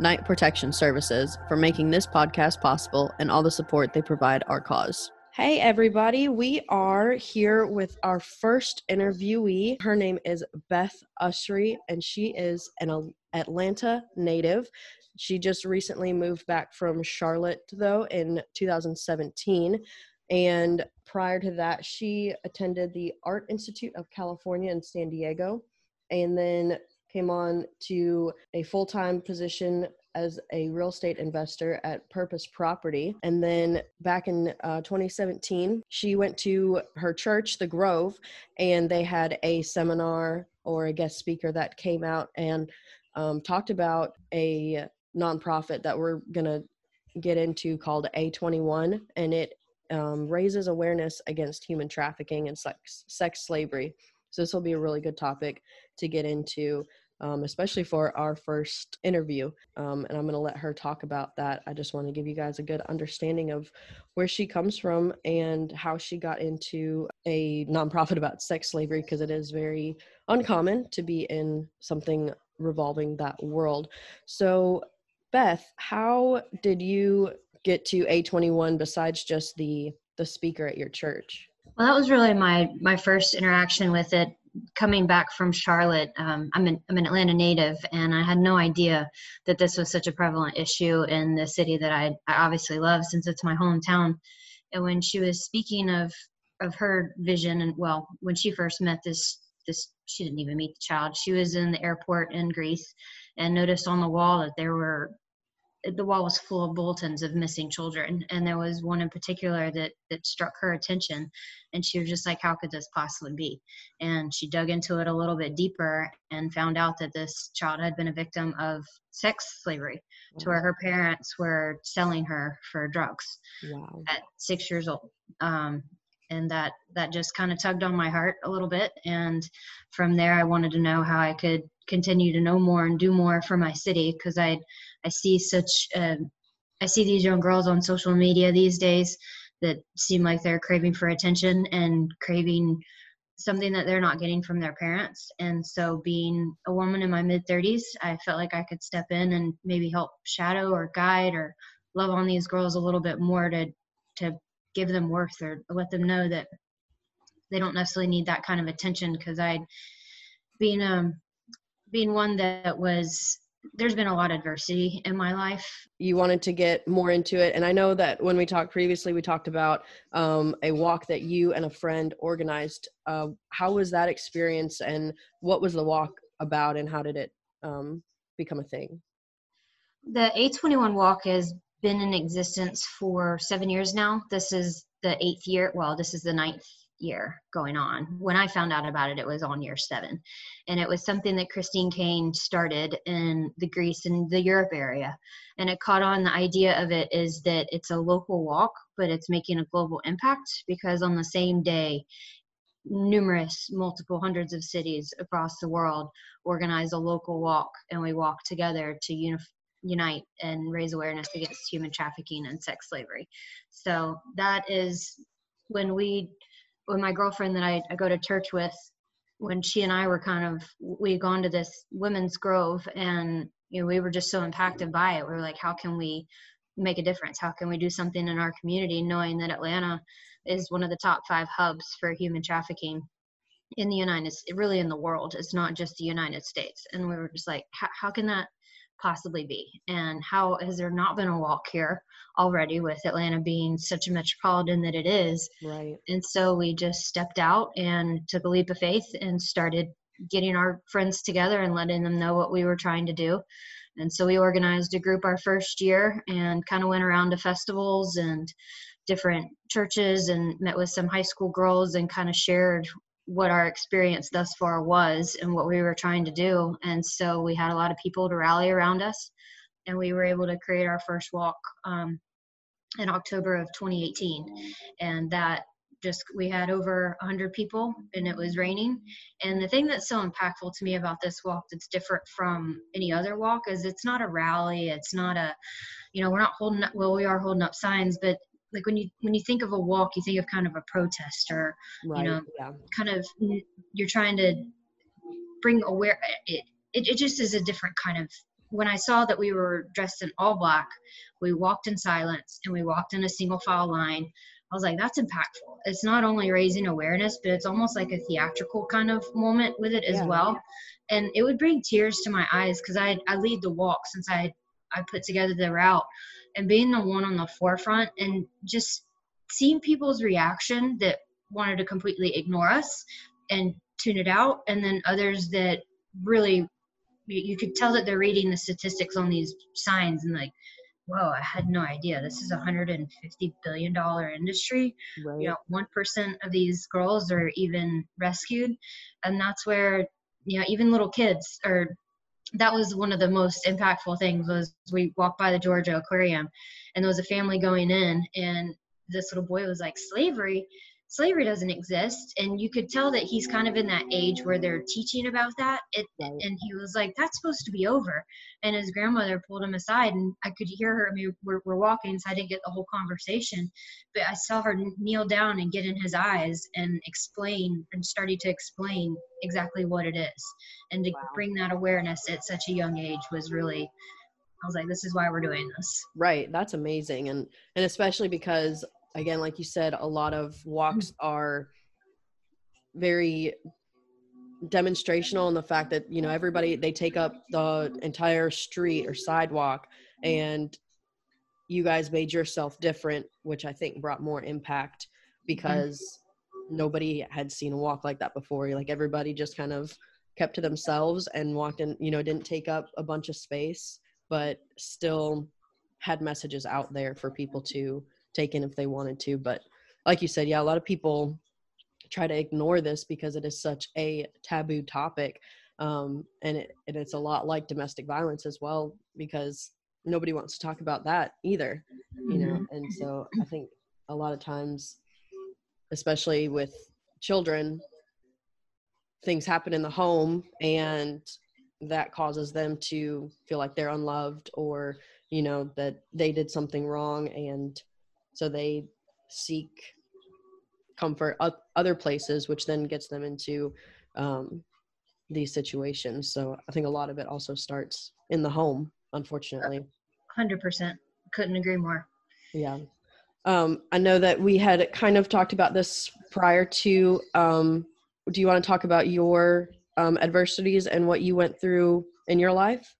Knight Protection Services, for making this podcast possible and all the support they provide our cause. Hey, everybody, we are here with our first interviewee. Her name is Beth Usry, and she is an Atlanta native. She just recently moved back from Charlotte, though, in 2017. And prior to that, she attended the Art Institute of California in San Diego and then came on to a full time position as a real estate investor at Purpose Property. And then back in uh, 2017, she went to her church, The Grove, and they had a seminar or a guest speaker that came out and um, talked about a nonprofit that we're going to get into called A21. And it um, raises awareness against human trafficking and sex, sex slavery. So, this will be a really good topic to get into um, especially for our first interview. Um, and I'm going to let her talk about that. I just want to give you guys a good understanding of where she comes from and how she got into a nonprofit about sex slavery because it is very uncommon to be in something revolving that world. So, Beth, how did you get to A21 besides just the the speaker at your church? Well, that was really my my first interaction with it coming back from Charlotte, um, I'm, an, I'm an Atlanta native, and I had no idea that this was such a prevalent issue in the city that I, I obviously love since it's my hometown. And when she was speaking of of her vision, and well, when she first met this this, she didn't even meet the child. She was in the airport in Greece and noticed on the wall that there were the wall was full of bulletins of missing children and there was one in particular that that struck her attention and she was just like how could this possibly be and she dug into it a little bit deeper and found out that this child had been a victim of sex slavery wow. to where her parents were selling her for drugs wow. at six years old um, and that that just kind of tugged on my heart a little bit and from there i wanted to know how i could continue to know more and do more for my city because i i see such uh, i see these young girls on social media these days that seem like they're craving for attention and craving something that they're not getting from their parents. And so being a woman in my mid 30s i felt like i could step in and maybe help shadow or guide or love on these girls a little bit more to to give them worth or let them know that they don't necessarily need that kind of attention because I being um being one that was there's been a lot of adversity in my life. You wanted to get more into it. And I know that when we talked previously, we talked about um, a walk that you and a friend organized. Uh, how was that experience and what was the walk about and how did it um, become a thing? The A21 walk has been in existence for seven years now. This is the eighth year. Well, this is the ninth year going on. When I found out about it, it was on year seven. And it was something that Christine Caine started in the Greece and the Europe area. And it caught on the idea of it is that it's a local walk, but it's making a global impact because on the same day, numerous multiple hundreds of cities across the world organize a local walk and we walk together to unify unite and raise awareness against human trafficking and sex slavery. So that is when we, when my girlfriend that I, I go to church with, when she and I were kind of, we had gone to this women's grove and, you know, we were just so impacted by it. We were like, how can we make a difference? How can we do something in our community knowing that Atlanta is one of the top five hubs for human trafficking in the United States really in the world. It's not just the United States. And we were just like, how can that possibly be? And how has there not been a walk here already with Atlanta being such a metropolitan that it is? Right. And so we just stepped out and took a leap of faith and started getting our friends together and letting them know what we were trying to do. And so we organized a group our first year and kind of went around to festivals and different churches and met with some high school girls and kind of shared what our experience thus far was and what we were trying to do. And so we had a lot of people to rally around us. and we were able to create our first walk um, in October of 2018, and that just we had over 100 people and it was raining and the thing that's so impactful to me about this walk that's different from any other walk is it's not a rally it's not a you know we're not holding up well we are holding up signs but like when you when you think of a walk you think of kind of a protest or right, you know yeah. kind of you're trying to bring aware it, it it just is a different kind of when I saw that we were dressed in all black, we walked in silence and we walked in a single file line. I was like, that's impactful. It's not only raising awareness, but it's almost like a theatrical kind of moment with it as yeah. well. And it would bring tears to my eyes because I I lead the walk since I I put together the route and being the one on the forefront and just seeing people's reaction that wanted to completely ignore us and tune it out. And then others that really you could tell that they're reading the statistics on these signs and like whoa i had no idea. This is a 150 billion dollar industry. Right. you know 1% of these girls are even rescued. And that's where you know even little kids are that was one of the most impactful things was we walked by the georgia aquarium and there was a family going in and this little boy was like slavery slavery doesn't exist and you could tell that he's kind of in that age where they're teaching about that it, and he was like that's supposed to be over and his grandmother pulled him aside and i could hear her i mean we're, we're walking so i didn't get the whole conversation but i saw her kneel down and get in his eyes and explain and started to explain exactly what it is and to wow. bring that awareness at such a young age was really I was like, this is why we're doing this. Right. That's amazing. And and especially because again like you said a lot of walks mm-hmm. are very demonstrational in the fact that you know everybody they take up the entire street or sidewalk and you guys made yourself different which i think brought more impact because mm-hmm. nobody had seen a walk like that before like everybody just kind of kept to themselves and walked in you know didn't take up a bunch of space but still had messages out there for people to taken if they wanted to. But like you said, yeah, a lot of people try to ignore this because it is such a taboo topic. Um, and, it, and it's a lot like domestic violence as well because nobody wants to talk about that either, you know. Mm-hmm. And so I think a lot of times, especially with children, things happen in the home and that causes them to feel like they're unloved or you know that they did something wrong and so they seek comfort other places which then gets them into um, these situations. So i think a lot of it also starts in the home unfortunately. 100% couldn't agree more. Yeah. Um, i know that we had kind of talked about this prior to um, do you want to talk about your um, adversities and what you went through in your life?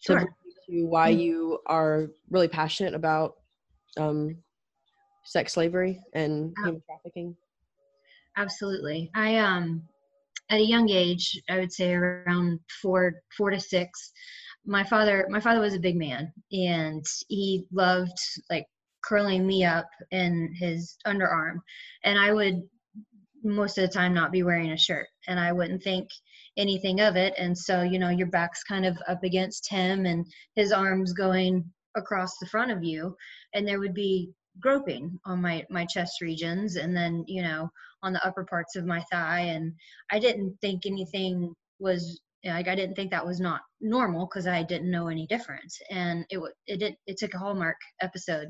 Sure. to why mm-hmm. you are really passionate about um, sex slavery and human trafficking? Absolutely. I um at a young age, I would say around four four to six, my father my father was a big man and he loved like curling me up in his underarm and I would most of the time not be wearing a shirt and I wouldn't think anything of it and so you know your back's kind of up against him and his arms going across the front of you and there would be groping on my my chest regions and then you know on the upper parts of my thigh and i didn't think anything was like i didn't think that was not normal because i didn't know any difference and it it did it took a hallmark episode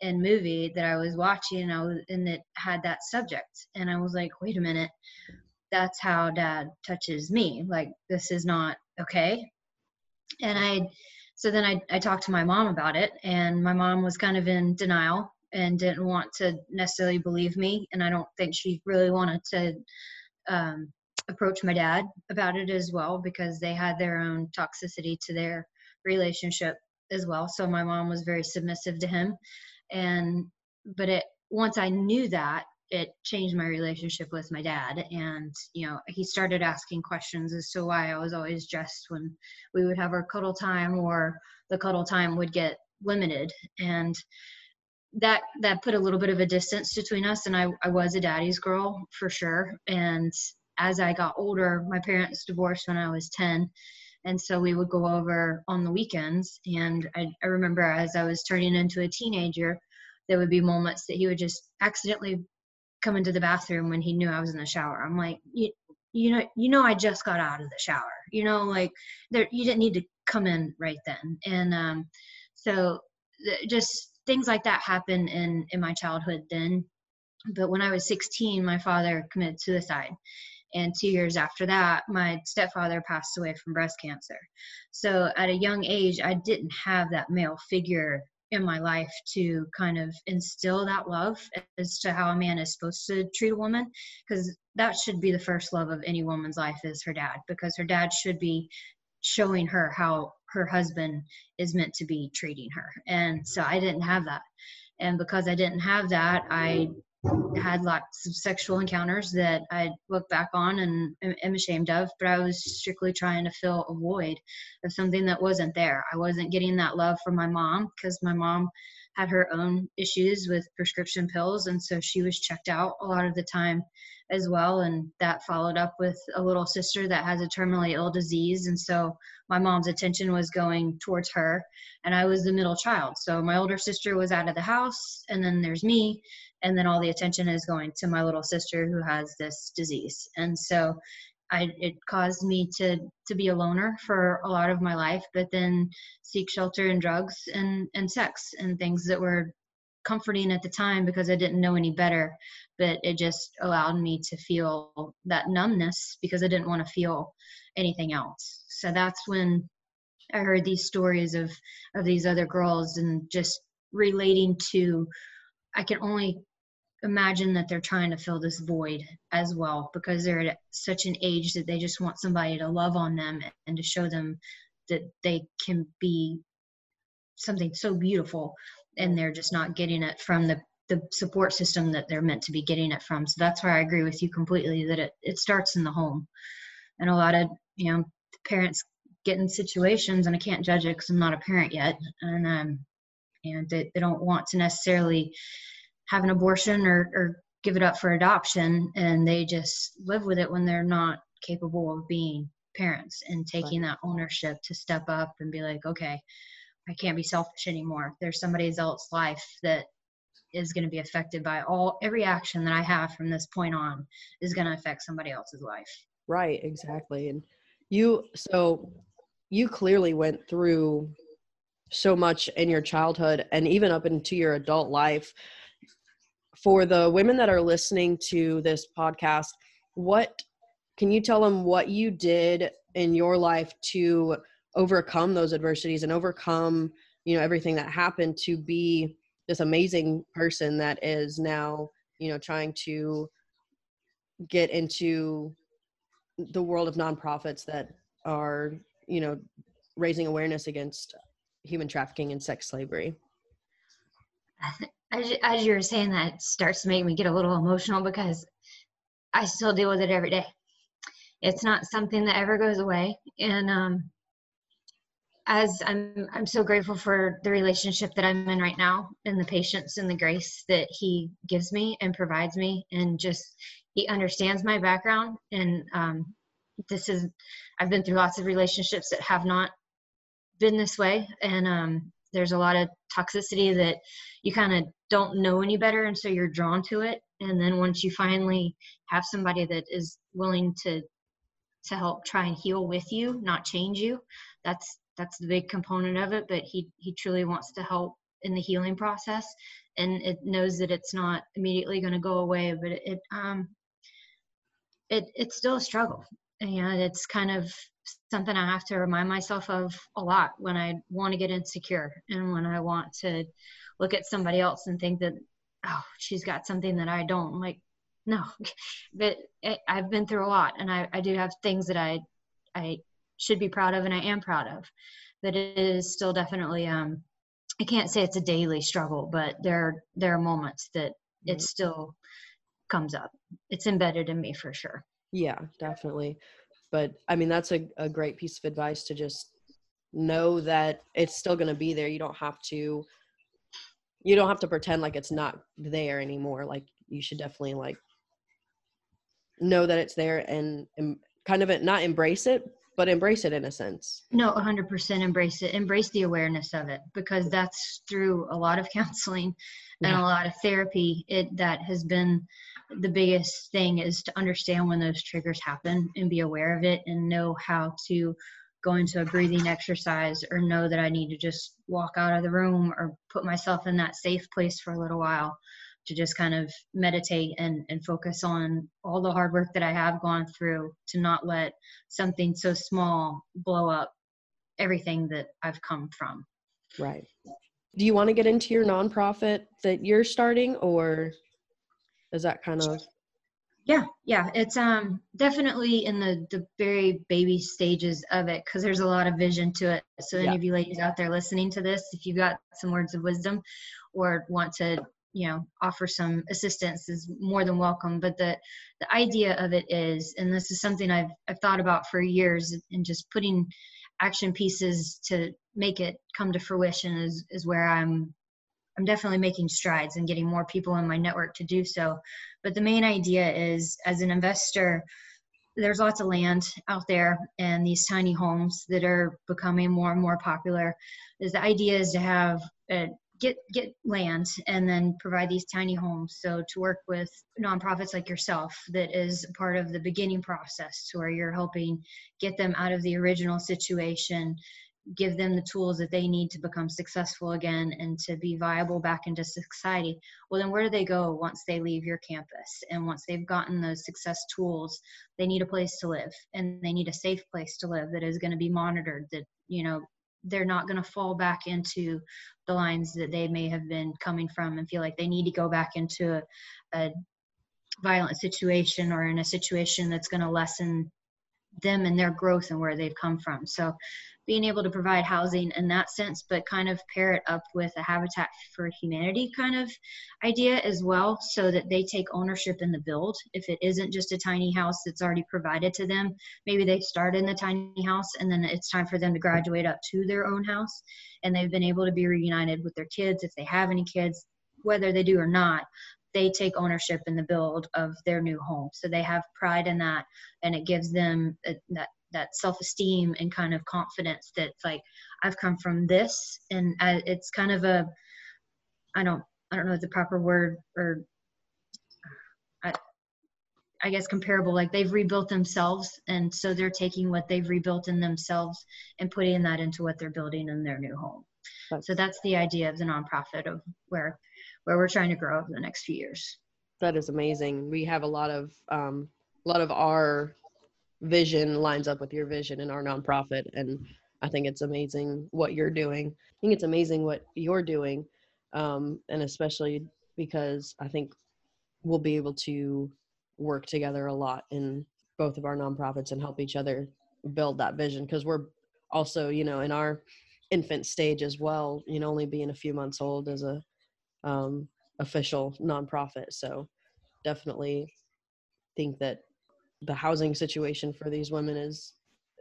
and movie that i was watching and i was and it had that subject and i was like wait a minute. That's how dad touches me. Like this is not okay. And i so then I, I talked to my mom about it and my mom was kind of in denial and didn't want to necessarily believe me and i don't think she really wanted to um, approach my dad about it as well because they had their own toxicity to their relationship as well. So my mom was very submissive to him and but it once i knew that it changed my relationship with my dad. And you know he started asking questions as to why i was always dressed when we would have our cuddle time or the cuddle time would get limited. And that that put a little bit of a distance between us and I, I was a daddy's girl for sure. And as i got older my parents divorced when i was 10 And so we would go over on the weekends. And I, I remember as I was turning into a teenager, there would be moments that he would just accidentally come into the bathroom when he knew I was in the shower. I'm like, you, you know, you know, I just got out of the shower. You know, like there, you didn't need to come in right then. And um, so just things like that happen in in my childhood then. But when I was 16, my father committed suicide. And two years after that, my stepfather passed away from breast cancer. So at a young age, I didn't have that male figure in my life to kind of instill that love as to how a man is supposed to treat a woman because that should be the first love of any woman's life is her dad because her dad should be showing her how her husband is meant to be treating her. And so i didn't have that. And because i didn't have that i had lots of sexual encounters that I look back on and am ashamed of, but I was strictly trying to fill a void of something that wasn't there. I wasn't getting that love from my mom because my mom had her own issues with prescription pills, and so she was checked out a lot of the time as well. And that followed up with a little sister that has a terminally ill disease, and so my mom's attention was going towards her, and I was the middle child. So my older sister was out of the house, and then there's me, and then all the attention is going to my little sister who has this disease and so I, it caused me to to be a loner for a lot of my life but then seek shelter in drugs and and sex and things that were comforting at the time because I didn't know any better. But it just allowed me to feel that numbness because I didn't want to feel anything else. So that's when I heard these stories of of these other girls and just relating to I can only imagine that they're trying to fill this void as well because they're at such an age that they just want somebody to love on them and to show them that they can be something so beautiful and they're just not getting it from the the support system that they're meant to be getting it from. So that's why i agree with you completely that it, it starts in the home. And a lot of you know parents get in situations and i can't judge it because i'm not a parent yet and um and they, they don't want to necessarily have an abortion or, or give it up for adoption and they just live with it when they're not capable of being parents and taking right. that ownership to step up and be like okay i can't be selfish anymore there's somebody else's life that is going to be affected by all every action that i have from this point on is going to affect somebody else's life right exactly and you so you clearly went through so much in your childhood and even up into your adult life for the women that are listening to this podcast, what can you tell them what you did in your life to overcome those adversities and overcome, you know, everything that happened to be this amazing person that is now, you know, trying to get into the world of nonprofits that are, you know, raising awareness against human trafficking and sex slavery? as, as you were saying that starts to make me get a little emotional because i still deal with it every day. It's not something that ever goes away. And um, as i'm i'm so grateful for the relationship that i'm in right now and the patience and the grace that he gives me and provides me and just he understands my background. And um, this is i've been through lots of relationships that have not been this way. And um, there's a lot of toxicity that you kind of don't know any better and so you're drawn to it. And then once you finally have somebody that is willing to to help try and heal with you not change you that's that's the big component of it. But he he truly wants to help in the healing process and it knows that it's not immediately going to go away but it, it um it it's still a struggle. And it's kind of something I have to remind myself of a lot when I want to get insecure and when I want to look at somebody else and think that, oh, she's got something that I don't. I'm like, no, but I've been through a lot and I, I do have things that I, I should be proud of and I am proud of. But it is still definitely, um, I can't say it's a daily struggle, but there, there are moments that it mm-hmm. still comes up. It's embedded in me for sure. Yeah, definitely but i mean that's a, a great piece of advice to just know that it's still going to be there you don't have to you don't have to pretend like it's not there anymore like you should definitely like know that it's there and, and kind of not embrace it but embrace it in a sense. No, 100% embrace it. Embrace the awareness of it because that's through a lot of counseling and yeah. a lot of therapy it that has been the biggest thing is to understand when those triggers happen and be aware of it and know how to go into a breathing exercise or know that I need to just walk out of the room or put myself in that safe place for a little while to just kind of meditate and, and focus on all the hard work that I have gone through to not let something so small blow up everything that I've come from. Right. Do you want to get into your nonprofit that you're starting or is that kind of yeah yeah. It's um definitely in the the very baby stages of it because there's a lot of vision to it. So any of you ladies out there listening to this if you've got some words of wisdom or want to you know offer some assistance is more than welcome. But the the idea of it is and this is something i've i've thought about for years and just putting action pieces to make it come to fruition is is where i'm i'm definitely making strides and getting more people in my network to do so. But the main idea is as an investor there's lots of land out there and these tiny homes that are becoming more and more popular. Is the idea is to have a get get land and then provide these tiny homes. So to work with nonprofits like yourself that is part of the beginning process where you're helping get them out of the original situation give them the tools that they need to become successful again and to be viable back into society well then where do they go once they leave your campus and once they've gotten those success tools they need a place to live and they need a safe place to live that is going to be monitored that you know they're not going to fall back into the lines that they may have been coming from and feel like they need to go back into a, a violent situation or in a situation that's going to lessen them and their growth and where they've come from. So being able to provide housing in that sense, but kind of pair it up with a Habitat for Humanity kind of idea as well, so that they take ownership in the build. If it isn't just a tiny house that's already provided to them, maybe they start in the tiny house and then it's time for them to graduate up to their own house and they've been able to be reunited with their kids if they have any kids, whether they do or not they take ownership in the build of their new home. So they have pride in that, and it gives them a, that that self-esteem and kind of confidence that like i've come from this and I, it's kind of a i don't i don't know the proper word or I, I guess comparable like they've rebuilt themselves and so they're taking what they've rebuilt in themselves and putting that into what they're building in their new home. So that's the idea of the nonprofit of where where we're trying to grow over the next few years. That is amazing. We have a lot of um a lot of our vision lines up with your vision in our nonprofit and i think it's amazing what you're doing. I think it's amazing what you're doing um, and especially because i think we'll be able to work together a lot in both of our nonprofits and help each other build that vision because we're also you know in our infant stage as well you know only being a few months old as a um, official nonprofit. So definitely think that the housing situation for these women is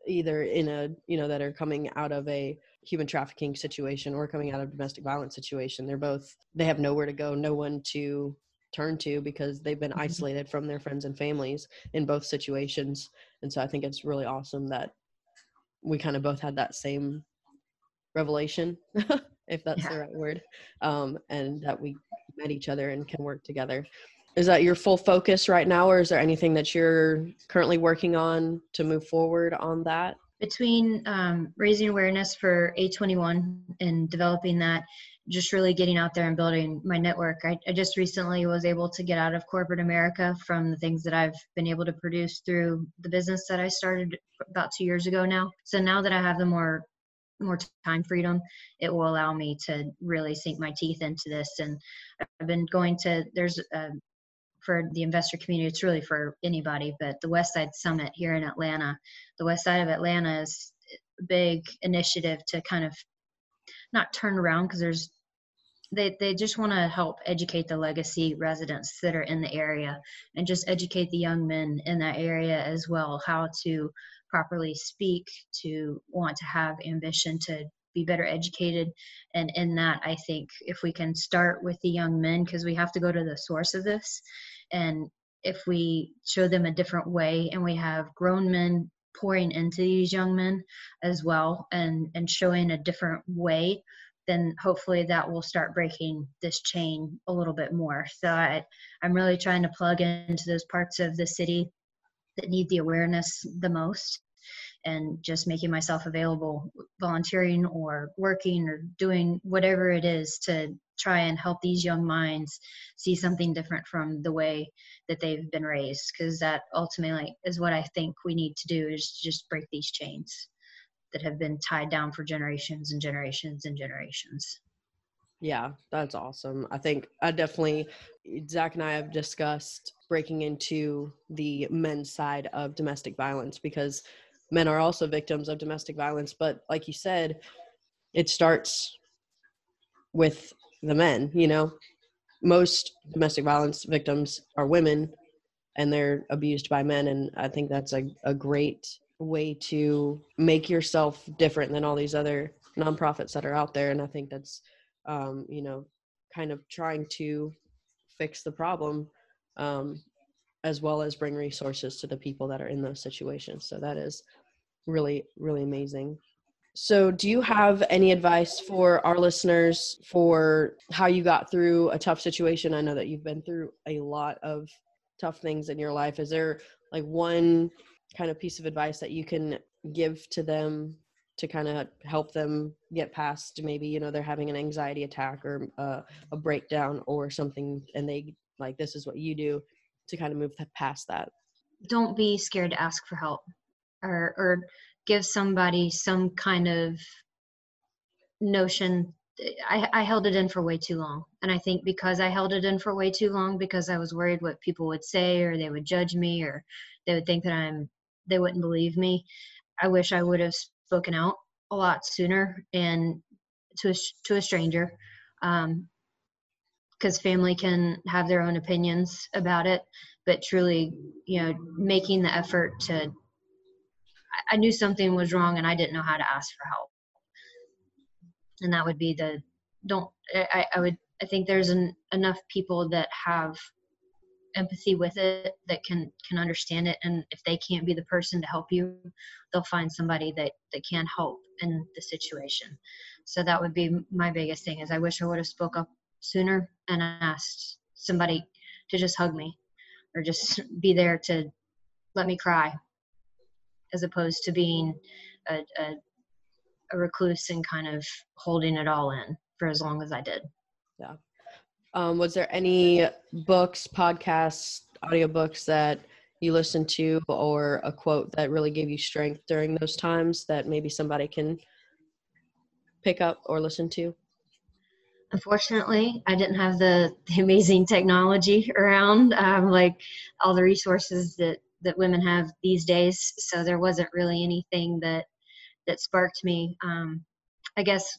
either in a you know that are coming out of a human trafficking situation or coming out of domestic violence situation they're both they have nowhere to go no one to turn to because they've been mm-hmm. isolated from their friends and families in both situations and so i think it's really awesome that we kind of both had that same revelation if that's yeah. the right word um, and that we met each other and can work together is that your full focus right now or is there anything that you're currently working on to move forward on that? Between um, raising awareness for a21 and developing that just really getting out there and building my network. I, I, just recently was able to get out of corporate america from the things that i've been able to produce through the business that i started about two years ago now. So now that i have the more more time freedom it will allow me to really sink my teeth into this. And i've been going to there's a, for the investor community, it's really for anybody, but the West Side Summit here in Atlanta, the West Side of Atlanta is a big initiative to kind of not turn around because there's they, they just want to help educate the legacy residents that are in the area and just educate the young men in that area as well how to properly speak to want to have ambition to be better educated. And in that i think if we can start with the young men because we have to go to the source of this and if we show them a different way and we have grown men pouring into these young men as well and and showing a different way then hopefully that will start breaking this chain a little bit more. So i i'm really trying to plug into those parts of the city that need the awareness the most and just making myself available volunteering or working or doing whatever it is to try and help these young minds see something different from the way that they've been raised. Because that ultimately is what i think we need to do is just break these chains that have been tied down for generations and generations and generations. Yeah that's awesome. I think i definitely zach and i have discussed breaking into the men's side of domestic violence because men are also victims of domestic violence but like you said it starts with the men you know? Most domestic violence victims are women and they're abused by men and i think that's a, a great way to make yourself different than all these other nonprofits that are out there and i think that's um, you know kind of trying to fix the problem um, as well as bring resources to the people that are in those situations. So that is really really amazing. So do you have any advice for our listeners for how you got through a tough situation? I know that you've been through a lot of tough things in your life. Is there like one kind of piece of advice that you can give to them to kind of help them get past maybe you know they're having an anxiety attack or uh, a breakdown or something and they like this is what you do to kind of move past that? Don't be scared to ask for help or or give somebody some kind of notion. I, I held it in for way too long. And i think because i held it in for way too long because i was worried what people would say or they would judge me or they would think that i'm they wouldn't believe me. I wish i would have spoken out a lot sooner and to a, to a stranger because um, family can have their own opinions about it. But truly you know making the effort to I knew something was wrong and I didn't know how to ask for help. And that would be the don't I, I would I think there's an, enough people that have empathy with it that can can understand it. And if they can't be the person to help you they'll find somebody that that can help in the situation. So that would be my biggest thing is i wish i would have spoke up sooner and asked somebody to just hug me or just be there to let me cry as opposed to being a, a, a recluse and kind of holding it all in for as long as I did. Yeah. Um, was there any books, podcasts, audiobooks that you listened to or a quote that really gave you strength during those times that maybe somebody can pick up or listen to? Unfortunately, I didn't have the, the amazing technology around, um, like all the resources that that women have these days. So there wasn't really anything that that sparked me. Um, I guess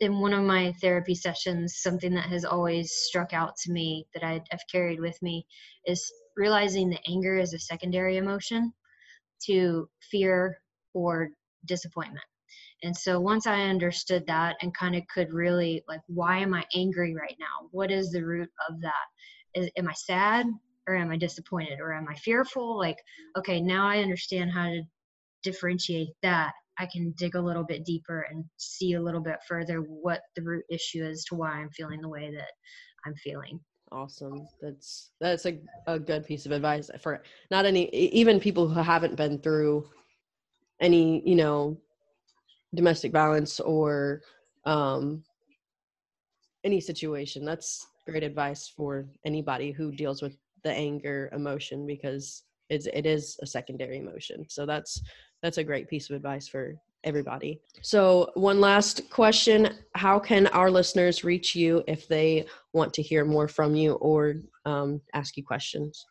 in one of my therapy sessions, something that has always struck out to me that I, have carried with me is realizing that anger is a secondary emotion to fear or disappointment. And so once I understood that and kind of could really like, why am I angry right now? What is the root of that? Is, am I sad? Or am I disappointed or am I fearful? Like, okay, now I understand how to differentiate that. I can dig a little bit deeper and see a little bit further what the root issue is to why I'm feeling the way that I'm feeling. Awesome. That's that's a, a good piece of advice for not any even people who haven't been through any, you know, domestic violence or um any situation. That's great advice for anybody who deals with the anger emotion because it's it is a secondary emotion. So that's that's a great piece of advice for everybody. So one last question, how can our listeners reach you if they want to hear more from you or um, ask you questions?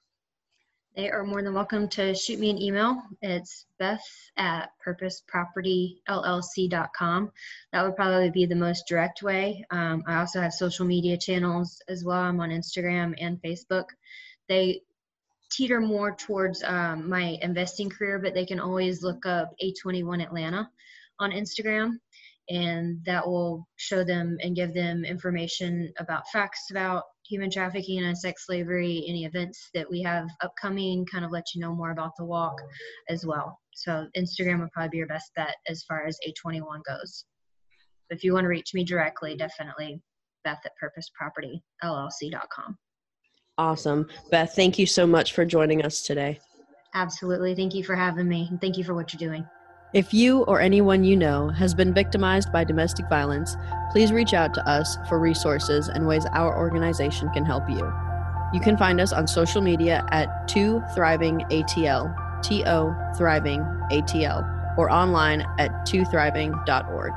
They are more than welcome to shoot me an email. It's beth at purposepropertyllc.com. That would probably be the most direct way. Um, I also have social media channels as well. I'm on Instagram and Facebook they teeter more towards um, my investing career, but they can always look up A21 Atlanta on Instagram. and that will show them and give them information about facts about human trafficking and sex slavery, any events that we have upcoming, kind of let you know more about the walk as well. So Instagram would probably be your best bet as far as A21 goes. If you want to reach me directly, definitely Beth at purposepropertyllc.com. Awesome. Beth, thank you so much for joining us today. Absolutely. Thank you for having me. And thank you for what you're doing. If you or anyone you know has been victimized by domestic violence, please reach out to us for resources and ways our organization can help you. You can find us on social media at 2 Thriving ATL, T O Thriving ATL, or online at 2thriving.org.